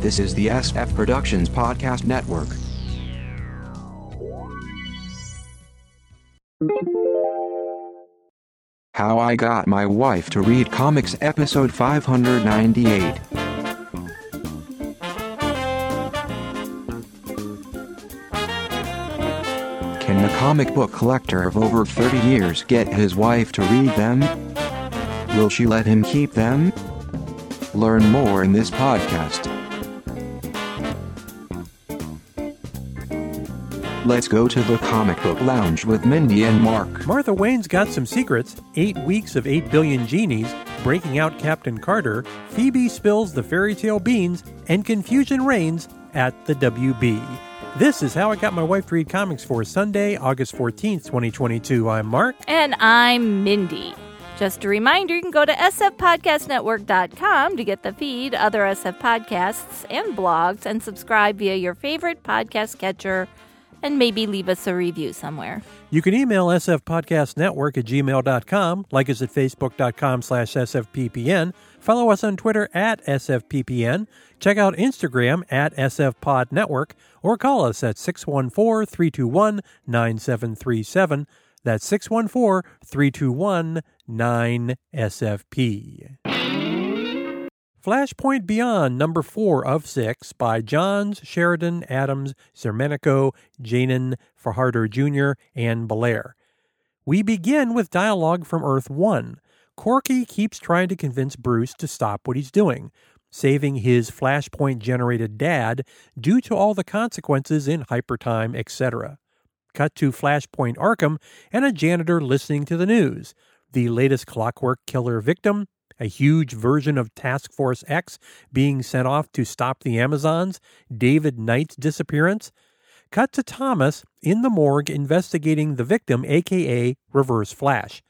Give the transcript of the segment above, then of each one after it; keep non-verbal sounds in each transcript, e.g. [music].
This is the SF Productions Podcast Network. How I Got My Wife to Read Comics, Episode 598. Can the comic book collector of over 30 years get his wife to read them? Will she let him keep them? Learn more in this podcast. Let's go to the comic book lounge with Mindy and Mark. Martha Wayne's got some secrets. Eight weeks of eight billion genies, breaking out Captain Carter, Phoebe spills the fairy tale beans, and confusion reigns at the WB. This is how I got my wife to read comics for Sunday, August 14th, 2022. I'm Mark. And I'm Mindy. Just a reminder, you can go to sfpodcastnetwork.com to get the feed, other SF podcasts, and blogs, and subscribe via your favorite podcast catcher, and maybe leave us a review somewhere. You can email sfpodcastnetwork at gmail.com, like us at facebook.com slash sfppn, follow us on Twitter at sfppn, check out Instagram at sfpodnetwork, or call us at 614-321-9737. That's 614-321-9SFP. Flashpoint Beyond, number four of six, by Johns, Sheridan, Adams, Xermanico, Janin, Fajardo Jr., and Belair. We begin with dialogue from Earth 1. Corky keeps trying to convince Bruce to stop what he's doing, saving his Flashpoint generated dad due to all the consequences in hypertime, etc. Cut to Flashpoint Arkham and a janitor listening to the news. The latest clockwork killer victim, a huge version of Task Force X being sent off to stop the Amazons, David Knight's disappearance. Cut to Thomas in the morgue investigating the victim, aka Reverse Flash.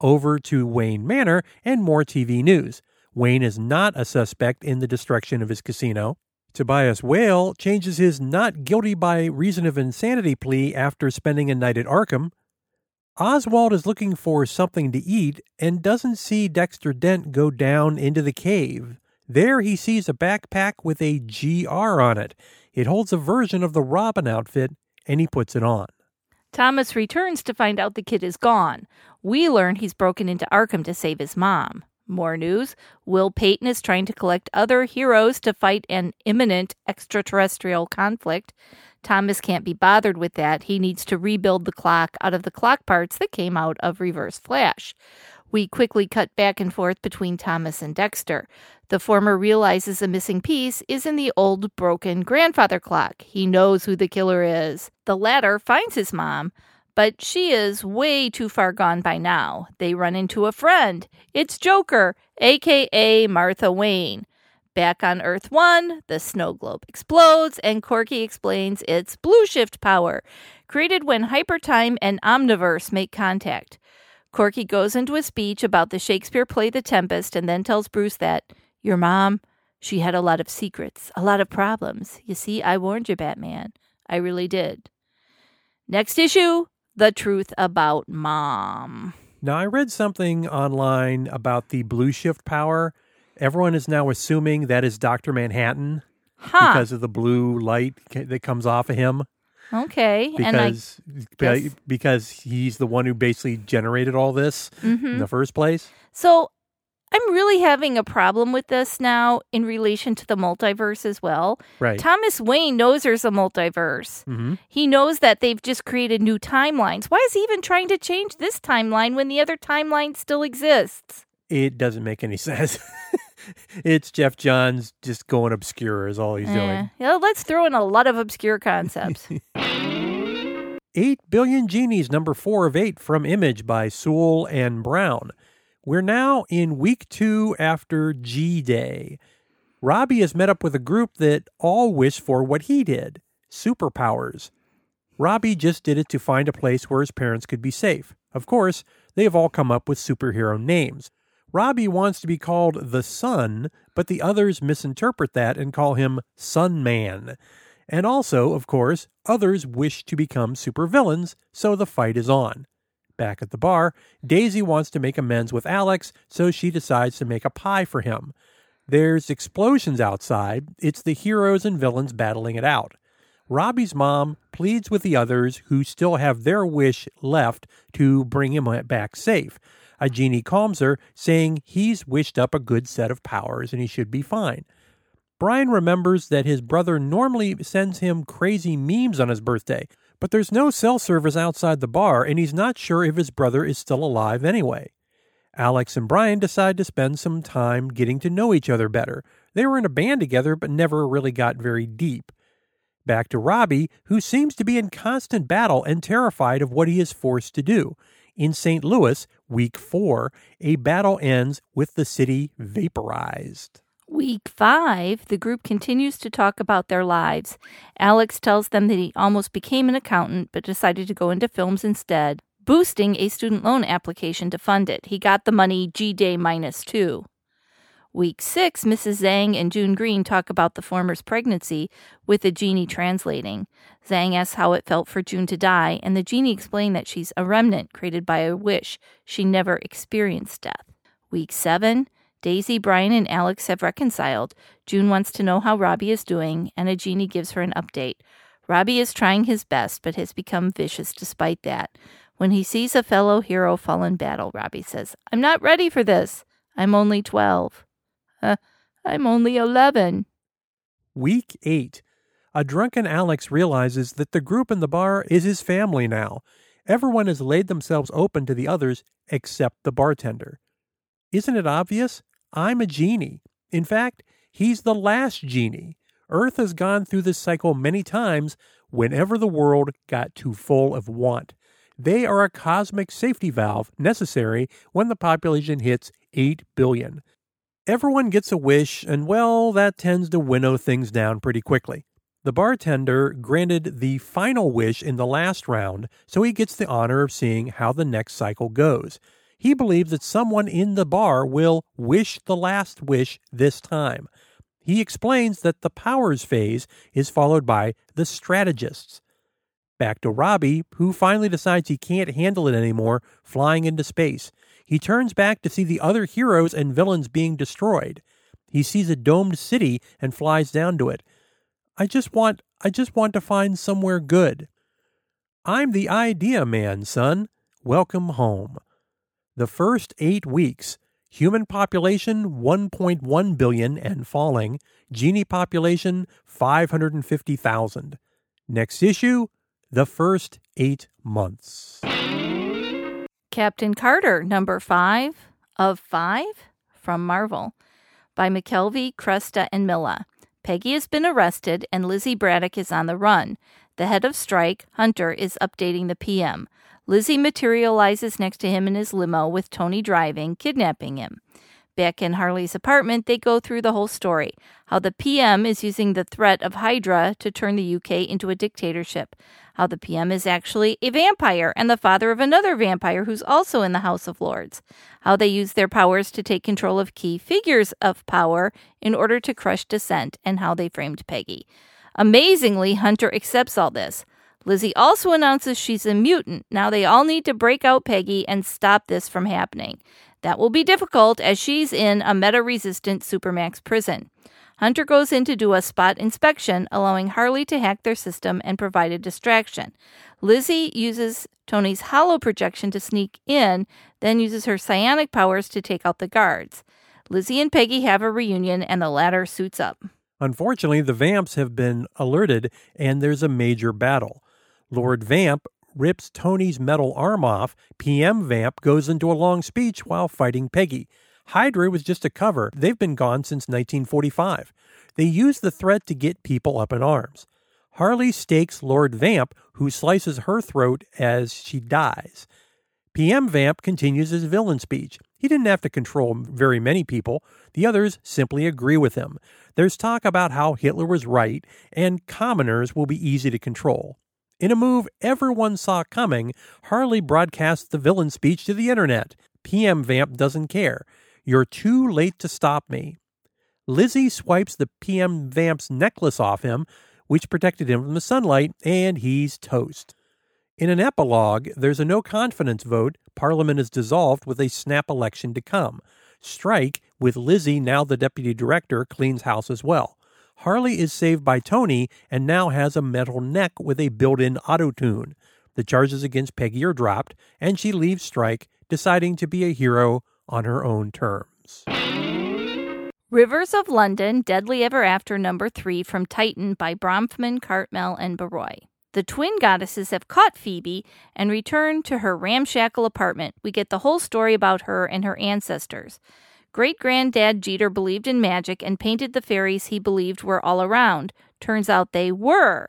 Over to Wayne Manor and more TV news. Wayne is not a suspect in the destruction of his casino. Tobias Whale changes his not guilty by reason of insanity plea after spending a night at Arkham. Oswald is looking for something to eat and doesn't see Dexter Dent go down into the cave. There he sees a backpack with a GR on it. It holds a version of the Robin outfit and he puts it on. Thomas returns to find out the kid is gone. We learn he's broken into Arkham to save his mom. More news Will Payton is trying to collect other heroes to fight an imminent extraterrestrial conflict. Thomas can't be bothered with that. He needs to rebuild the clock out of the clock parts that came out of Reverse Flash. We quickly cut back and forth between Thomas and Dexter. The former realizes a missing piece is in the old broken grandfather clock. He knows who the killer is. The latter finds his mom, but she is way too far gone by now. They run into a friend. It's Joker, aka Martha Wayne. Back on Earth 1, the snow globe explodes, and Corky explains its blue shift power, created when Hypertime and Omniverse make contact. Corky goes into a speech about the Shakespeare play The Tempest and then tells Bruce that, Your mom, she had a lot of secrets, a lot of problems. You see, I warned you, Batman. I really did. Next issue The Truth About Mom. Now, I read something online about the blue shift power. Everyone is now assuming that is Dr. Manhattan Huh. because of the blue light that comes off of him. okay. Because guess- because he's the one who basically generated all this Mm-hmm. in the first place. So I'm really having a problem with this now in relation to the multiverse as well. Right. Thomas Wayne knows there's a multiverse. hmm He knows that they've just created new timelines. Why is he even trying to change this timeline when the other timeline still exists? It doesn't make any [laughs] sense. It's Geoff Johns just going obscure is all he's Eh, doing. yeah, let's throw in a lot of obscure concepts. [laughs] 8 Billion Genies, number 4 of 8 from Image by Soule and Browne. We're now in week two after G Day. Robbie has met up with a group that all wish for what he did superpowers. Robbie just did it to find a place where his parents could be safe. Of course, they have all come up with superhero names. Robbie wants to be called the Sun, but the others misinterpret that and call him Sun Man. And also, of course, others wish to become supervillains, so the fight is on. Back at the bar, Daisy wants to make amends with Alex, so she decides to make a pie for him. There's explosions outside. It's the heroes and villains battling it out. Robbie's mom pleads with the others who still have their wish left to bring him back safe. A genie calms her, saying he's wished up a good set of powers and he should be fine. Brian remembers that his brother normally sends him crazy memes on his birthday, but there's no cell service outside the bar and he's not sure if his brother is still alive anyway. Alex and Brian decide to spend some time getting to know each other better. They were in a band together but never really got very deep. Back to Robbie, who seems to be in constant battle and terrified of what he is forced to do. In St. Louis, week four, a battle ends with the city vaporized. Week five, the group continues to talk about their lives. Alex tells them that he almost became an accountant but decided to go into films instead, boosting a student loan application to fund it. He got the money G Day minus two. Week six, Mrs. Zhang and June Green talk about the former's pregnancy, with the genie translating. Zhang asks how it felt for June to die, and the genie explains that she's a remnant created by a wish. She never experienced death. Week seven, Daisy, Brian, and Alex have reconciled. June wants to know how Robbie is doing, and a genie gives her an update. Robbie is trying his best, but has become vicious despite that. When he sees a fellow hero fall in battle, Robbie says, I'm not ready for this. I'm only 12. Uh, I'm only 11. Week 8. A drunken Alex realizes that the group in the bar is his family now. Everyone has laid themselves open to the others except the bartender. Isn't it obvious? I'm a genie. In fact, he's the last genie. Earth has gone through this cycle many times whenever the world got too full of want. They are a cosmic safety valve necessary when the population hits 8 billion. Everyone gets a wish, and well, that tends to winnow things down pretty quickly. The bartender granted the final wish in the last round, so he gets the honor of seeing how the next cycle goes. He believes that someone in the bar will wish the last wish this time. He explains that the powers phase is followed by the strategists. Back to Robbie, who finally decides he can't handle it anymore, flying into space. He turns back to see the other heroes and villains being destroyed. He sees a domed city and flies down to it. I just want I just want to find somewhere good. I'm the idea man, son. Welcome home. The first 8 weeks, human population 1.1 billion and falling, genie population 550,000. Next issue, the first 8 months. Captain Carter, number five of five from Marvel by McKelvie, Cresta, and Milla. Peggy has been arrested and Lizzie Braddock is on the run. The head of strike, Hunter, is updating the PM. Lizzie materializes next to him in his limo with Tony driving, kidnapping him. Back in Harley's apartment, they go through the whole story how the PM is using the threat of Hydra to turn the UK into a dictatorship, how the PM is actually a vampire and the father of another vampire who's also in the House of Lords, how they use their powers to take control of key figures of power in order to crush dissent, and how they framed Peggy. Amazingly, Hunter accepts all this. Lizzie also announces she's a mutant. Now they all need to break out Peggy and stop this from happening. That will be difficult as she's in a meta resistant Supermax prison. Hunter goes in to do a spot inspection, allowing Harley to hack their system and provide a distraction. Lizzie uses Tony's holo projection to sneak in, then uses her psionic powers to take out the guards. Lizzie and Peggy have a reunion, and the latter suits up. Unfortunately, the Vamps have been alerted, and there's a major battle. Lord Vamp rips Tony's metal arm off. PM Vamp goes into a long speech while fighting Peggy. Hydra was just a cover. They've been gone since 1945. They use the threat to get people up in arms. Harley stakes Lord Vamp, who slices her throat as she dies. PM Vamp continues his villain speech. He didn't have to control very many people. The others simply agree with him. There's talk about how Hitler was right and commoners will be easy to control. In a move everyone saw coming, Harley broadcasts the villain speech to the internet. PM Vamp doesn't care. You're too late to stop me. Lizzie swipes the PM Vamp's necklace off him, which protected him from the sunlight, and he's toast. In an epilogue, there's a no confidence vote. Parliament is dissolved with a snap election to come. Strike, with Lizzie, now the deputy director, cleans house as well. Harley is saved by Tony and now has a metal neck with a built in auto tune. The charges against Peggy are dropped, and she leaves Strike, deciding to be a hero on her own terms. Rivers of London, Deadly Ever After number 3 from Titan by Bronfman, Cartmel, and Beroy. The twin goddesses have caught Phoebe and return to her ramshackle apartment. We get the whole story about her and her ancestors. Great granddad Jeter believed in magic and painted the fairies he believed were all around. Turns out they were,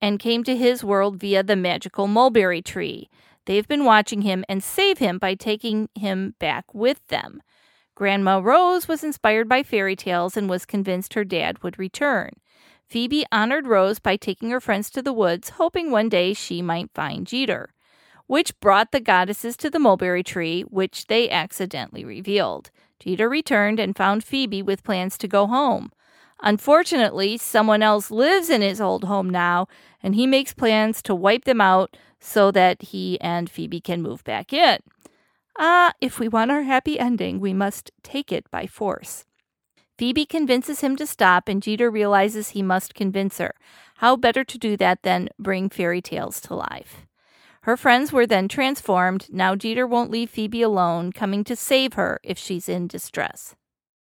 and came to his world via the magical mulberry tree. They've been watching him and save him by taking him back with them. Grandma Rose was inspired by fairy tales and was convinced her dad would return. Phoebe honored Rose by taking her friends to the woods, hoping one day she might find Jeter, which brought the goddesses to the mulberry tree, which they accidentally revealed. Jeter returned and found Phoebe with plans to go home. Unfortunately, someone else lives in his old home now, and he makes plans to wipe them out so that he and Phoebe can move back in. Ah, if we want our happy ending, we must take it by force. Phoebe convinces him to stop, and Jeter realizes he must convince her. How better to do that than bring fairy tales to life? Her friends were then transformed. Now Jeter won't leave Phoebe alone, coming to save her if she's in distress.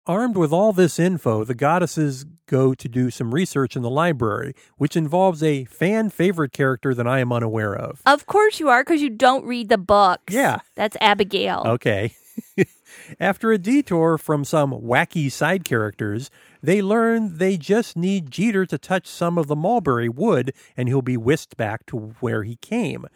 Armed with all this info, the goddesses go to do some research in the library, which involves a fan favorite character that I am unaware of. Of course you are, because you don't read the books. Yeah. That's Abigail. Okay. [laughs] After a detour from some wacky side characters, they learn they just need Jeter to touch some of the mulberry wood and he'll be whisked back to where he came.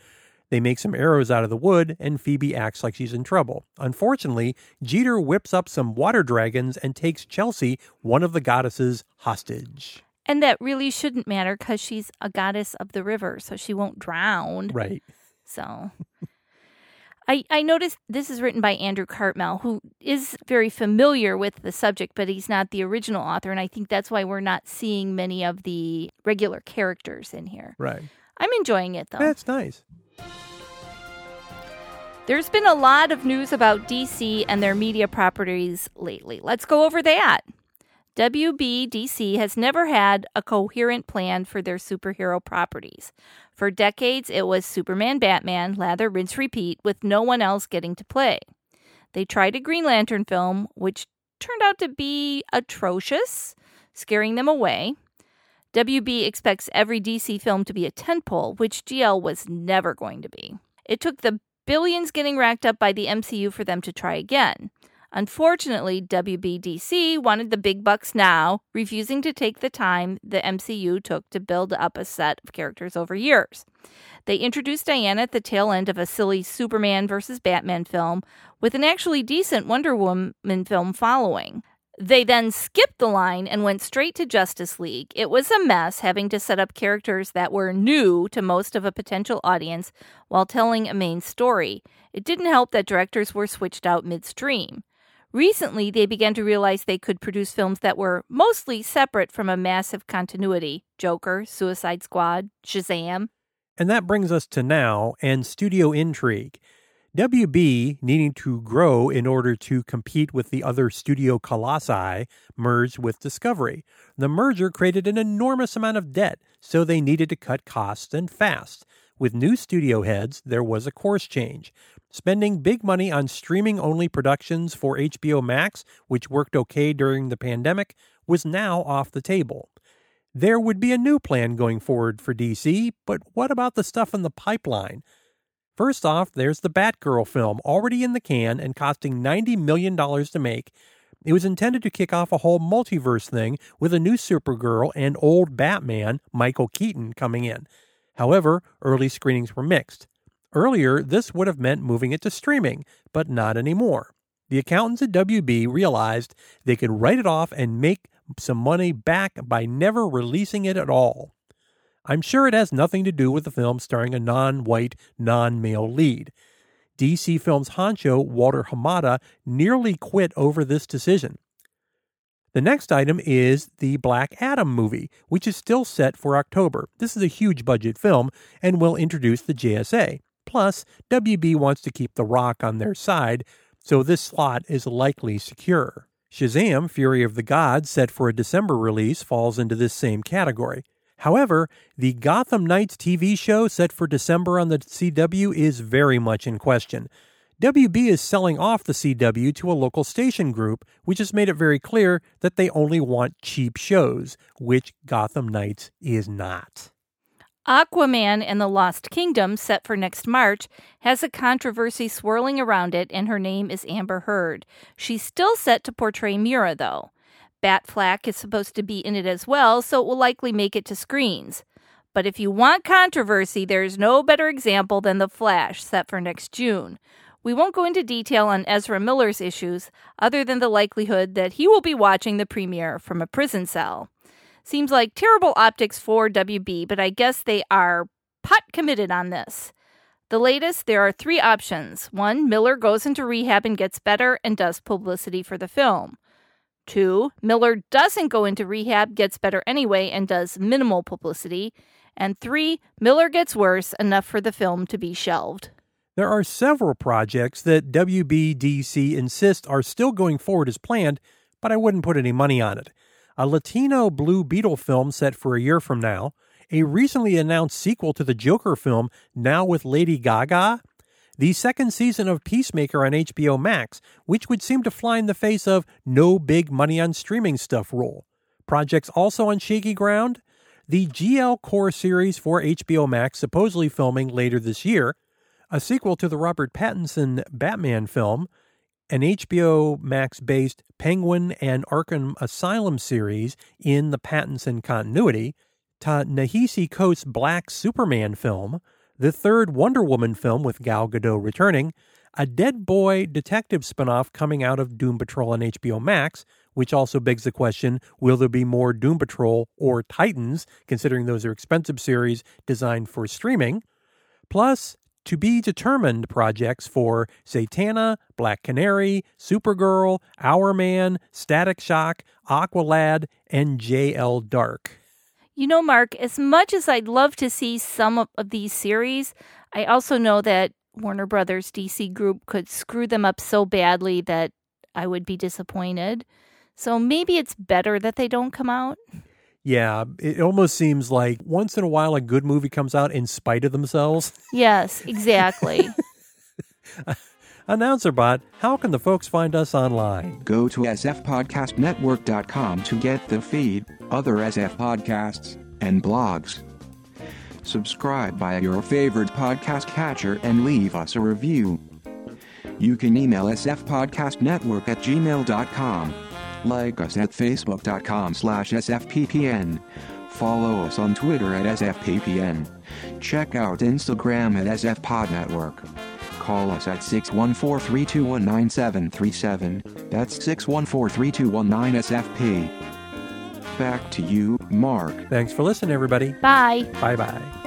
They make some arrows out of the wood, and Phoebe acts like she's in trouble. Unfortunately, Jeter whips up some water dragons and takes Chelsea, one of the goddesses, hostage. And that really shouldn't matter because she's a goddess of the river, so she won't drown. Right. So. [laughs] I, I noticed this is written by Andrew Cartmel, who is very familiar with the subject, but he's not the original author. And I think that's why we're not seeing many of the regular characters in here. Right. I'm enjoying it, though. That's nice. There's been a lot of news about DC and their media properties lately. Let's go over that. WBDC has never had a coherent plan for their superhero properties. For decades, it was Superman, Batman, lather, rinse, repeat, with no one else getting to play. They tried a Green Lantern film, which turned out to be atrocious, scaring them away. WB expects every DC film to be a tentpole, which GL was never going to be. It took the billions getting racked up by the MCU for them to try again. Unfortunately, WBDC wanted the big bucks now, refusing to take the time the MCU took to build up a set of characters over years. They introduced Diana at the tail end of a silly Superman versus Batman film, with an actually decent Wonder Woman film following. They then skipped the line and went straight to Justice League. It was a mess having to set up characters that were new to most of a potential audience while telling a main story. It didn't help that directors were switched out midstream. Recently, they began to realize they could produce films that were mostly separate from a massive continuity Joker, Suicide Squad, Shazam. And that brings us to now and studio intrigue. WB, needing to grow in order to compete with the other studio colossi, merged with Discovery. The merger created an enormous amount of debt, so they needed to cut costs and fast. With new studio heads, there was a course change. Spending big money on streaming only productions for HBO Max, which worked okay during the pandemic, was now off the table. There would be a new plan going forward for DC, but what about the stuff in the pipeline? First off, there's the Batgirl film, already in the can and costing $90 million to make. It was intended to kick off a whole multiverse thing with a new Supergirl and old Batman, Michael Keaton, coming in. However, early screenings were mixed. Earlier, this would have meant moving it to streaming, but not anymore. The accountants at WB realized they could write it off and make some money back by never releasing it at all. I'm sure it has nothing to do with the film starring a non white, non male lead. DC Films honcho Walter Hamada nearly quit over this decision. The next item is the Black Adam movie, which is still set for October. This is a huge budget film and will introduce the JSA. Plus, WB wants to keep The Rock on their side, so this slot is likely secure. Shazam Fury of the Gods, set for a December release, falls into this same category. However, the Gotham Knights TV show set for December on the CW is very much in question. WB is selling off the CW to a local station group, which has made it very clear that they only want cheap shows, which Gotham Knights is not. Aquaman and the Lost Kingdom, set for next March, has a controversy swirling around it, and her name is Amber Heard. She's still set to portray Mera, though. Batfleck is supposed to be in it as well, so it will likely make it to screens. But if you want controversy, there's no better example than The Flash, set for next June. We won't go into detail on Ezra Miller's issues, other than the likelihood that he will be watching the premiere from a prison cell. Seems like terrible optics for WB, but I guess they are pot committed on this. The latest, there are three options. One, Miller goes into rehab and gets better and does publicity for the film. Two, Miller doesn't go into rehab, gets better anyway, and does minimal publicity. And three, Miller gets worse enough for the film to be shelved. There are several projects that WBDC insists are still going forward as planned, but I wouldn't put any money on it a Latino Blue Beetle film set for a year from now, a recently announced sequel to the Joker film, now with Lady Gaga, the second season of Peacemaker on HBO Max, which would seem to fly in the face of no big money on streaming stuff rule. Projects also on shaky ground, the GL Corps series for HBO Max supposedly filming later this year, a sequel to the Robert Pattinson Batman film, an HBO Max based Penguin and Arkham Asylum series in the Pattinson continuity, Ta-Nehisi Coates' Black Superman film, the third Wonder Woman film with Gal Gadot returning, a Dead Boy detective spinoff coming out of Doom Patrol on HBO Max, which also begs the question will there be more Doom Patrol or Titans, considering those are expensive series designed for streaming? Plus, to be determined projects for Zatanna, Black Canary, Supergirl, Hourman, Static Shock, Aqualad, and JL Dark. You know, Mark, as much as I'd love to see some of, of these series, I also know that Warner Brothers DC Group could screw them up so badly that I would be disappointed. So maybe it's better that they don't come out. Yeah, it almost seems like once in a while a good movie comes out in spite of themselves. Yes, exactly. [laughs] Announcer bot, how can the folks find us online? Go to sfpodcastnetwork.com to get the feed, other SF podcasts, and blogs. Subscribe via your favorite podcast catcher and leave us a review. You can email sfpodcastnetwork at gmail.com. Like us at facebook.com slash sfppn. Follow us on Twitter at sfppn. Check out Instagram at sfpodnetwork. Call us at 614-321-9737. That's 614-321-9SFP. Back to you, Mark. Thanks for listening, everybody. Bye. Bye bye.